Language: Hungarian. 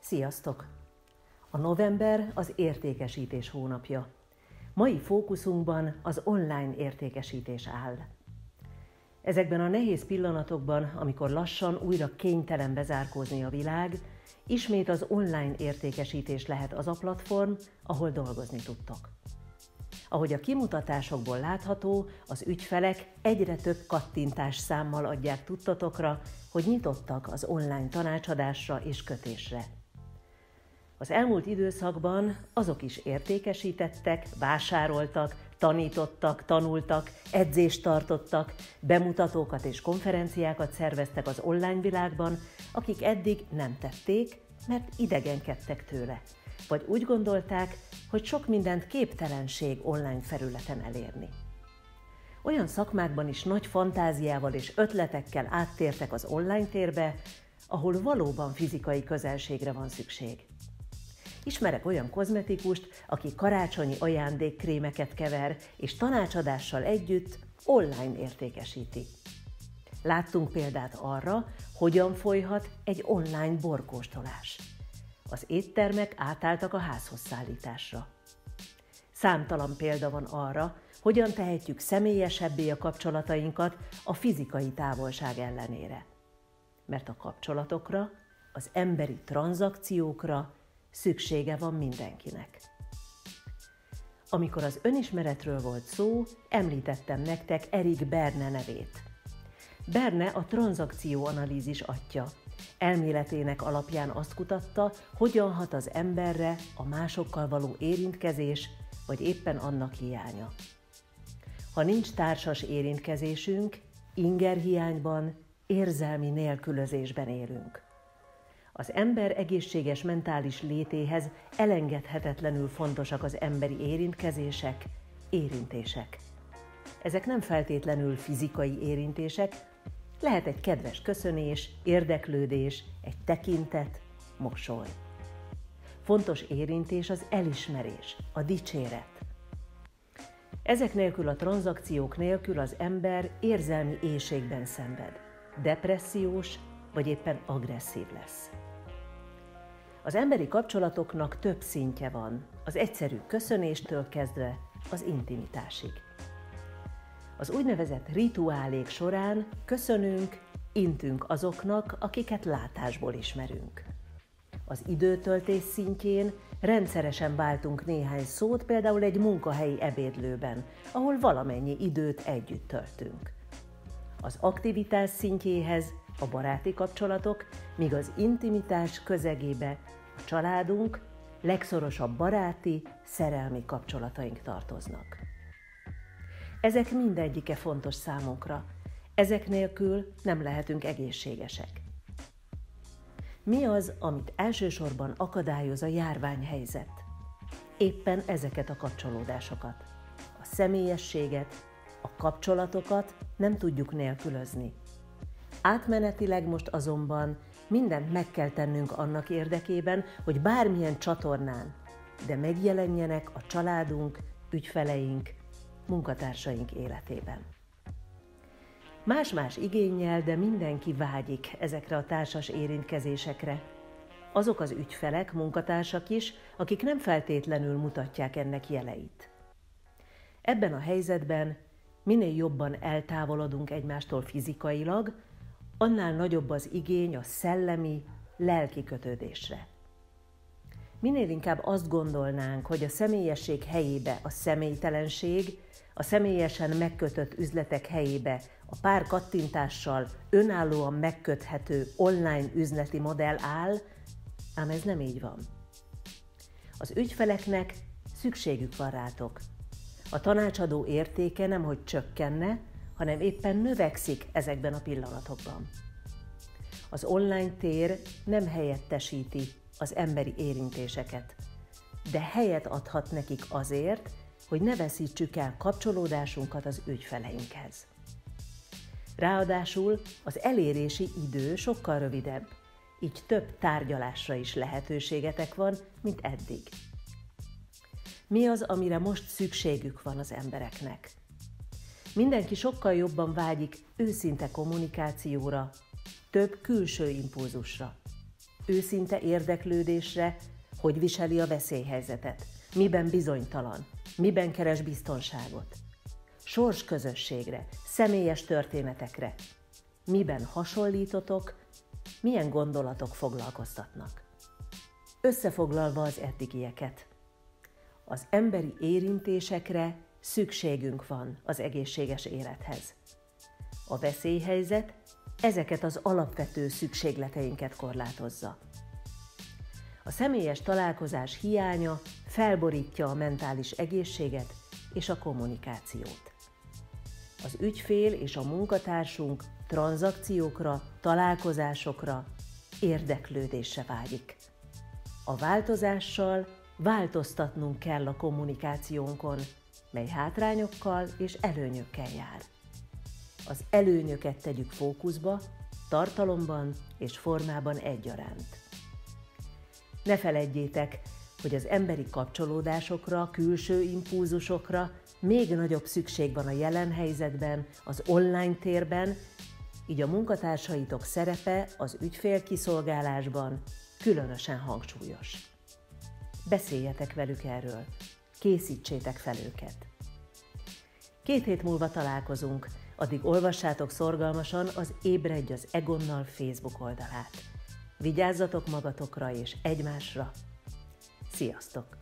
Sziasztok! A november az értékesítés hónapja. Mai fókuszunkban az online értékesítés áll. Ezekben a nehéz pillanatokban, amikor lassan újra kénytelen bezárkózni a világ, ismét az online értékesítés lehet az a platform, ahol dolgozni tudtok. Ahogy a kimutatásokból látható, az ügyfelek egyre több kattintás számmal adják tudtatokra, hogy nyitottak az online tanácsadásra és kötésre. Az elmúlt időszakban azok is értékesítettek, vásároltak, tanítottak, tanultak, edzést tartottak, bemutatókat és konferenciákat szerveztek az online világban, akik eddig nem tették, mert idegenkedtek tőle, vagy úgy gondolták, hogy sok mindent képtelenség online felületen elérni. Olyan szakmákban is nagy fantáziával és ötletekkel áttértek az online térbe, ahol valóban fizikai közelségre van szükség. Ismerek olyan kozmetikust, aki karácsonyi ajándékkrémeket kever, és tanácsadással együtt online értékesíti. Láttunk példát arra, hogyan folyhat egy online borkóstolás. Az éttermek átálltak a házhoz szállításra. Számtalan példa van arra, hogyan tehetjük személyesebbé a kapcsolatainkat a fizikai távolság ellenére. Mert a kapcsolatokra, az emberi tranzakciókra szüksége van mindenkinek. Amikor az önismeretről volt szó, említettem nektek Erik Berne nevét. Berne a tranzakcióanalízis atya. Elméletének alapján azt kutatta, hogyan hat az emberre a másokkal való érintkezés, vagy éppen annak hiánya. Ha nincs társas érintkezésünk, inger hiányban, érzelmi nélkülözésben élünk. Az ember egészséges mentális létéhez elengedhetetlenül fontosak az emberi érintkezések, érintések. Ezek nem feltétlenül fizikai érintések, lehet egy kedves köszönés, érdeklődés, egy tekintet, mosoly. Fontos érintés az elismerés, a dicséret. Ezek nélkül a tranzakciók nélkül az ember érzelmi éjségben szenved, depressziós vagy éppen agresszív lesz. Az emberi kapcsolatoknak több szintje van, az egyszerű köszönéstől kezdve az intimitásig. Az úgynevezett rituálék során köszönünk, intünk azoknak, akiket látásból ismerünk. Az időtöltés szintjén rendszeresen váltunk néhány szót, például egy munkahelyi ebédlőben, ahol valamennyi időt együtt töltünk. Az aktivitás szintjéhez a baráti kapcsolatok, míg az intimitás közegébe a családunk, legszorosabb baráti, szerelmi kapcsolataink tartoznak. Ezek mindegyike fontos számunkra, ezek nélkül nem lehetünk egészségesek. Mi az, amit elsősorban akadályoz a járványhelyzet? Éppen ezeket a kapcsolódásokat. A személyességet, a kapcsolatokat nem tudjuk nélkülözni. Átmenetileg most azonban mindent meg kell tennünk annak érdekében, hogy bármilyen csatornán, de megjelenjenek a családunk, ügyfeleink, munkatársaink életében. Más-más igényel, de mindenki vágyik ezekre a társas érintkezésekre. Azok az ügyfelek, munkatársak is, akik nem feltétlenül mutatják ennek jeleit. Ebben a helyzetben minél jobban eltávolodunk egymástól fizikailag, annál nagyobb az igény a szellemi, lelki kötődésre. Minél inkább azt gondolnánk, hogy a személyesség helyébe a személytelenség, a személyesen megkötött üzletek helyébe a pár kattintással önállóan megköthető online üzleti modell áll, ám ez nem így van. Az ügyfeleknek szükségük van rátok. A tanácsadó értéke nem, hogy csökkenne, hanem éppen növekszik ezekben a pillanatokban. Az online tér nem helyettesíti az emberi érintéseket, de helyet adhat nekik azért, hogy ne veszítsük el kapcsolódásunkat az ügyfeleinkhez. Ráadásul az elérési idő sokkal rövidebb, így több tárgyalásra is lehetőségetek van, mint eddig. Mi az, amire most szükségük van az embereknek? Mindenki sokkal jobban vágyik őszinte kommunikációra, több külső impulzusra, őszinte érdeklődésre, hogy viseli a veszélyhelyzetet, miben bizonytalan, miben keres biztonságot, sors közösségre, személyes történetekre, miben hasonlítotok, milyen gondolatok foglalkoztatnak. Összefoglalva az eddigieket. Az emberi érintésekre szükségünk van az egészséges élethez. A veszélyhelyzet ezeket az alapvető szükségleteinket korlátozza. A személyes találkozás hiánya felborítja a mentális egészséget és a kommunikációt. Az ügyfél és a munkatársunk tranzakciókra, találkozásokra, érdeklődésre vágyik. A változással változtatnunk kell a kommunikációnkon, mely hátrányokkal és előnyökkel jár. Az előnyöket tegyük fókuszba, tartalomban és formában egyaránt. Ne feledjétek, hogy az emberi kapcsolódásokra, külső impulzusokra még nagyobb szükség van a jelen helyzetben, az online térben, így a munkatársaitok szerepe az ügyfélkiszolgálásban különösen hangsúlyos. Beszéljetek velük erről, készítsétek fel őket. Két hét múlva találkozunk, addig olvassátok szorgalmasan az Ébredj az Egonnal Facebook oldalát. Vigyázzatok magatokra és egymásra. Sziasztok!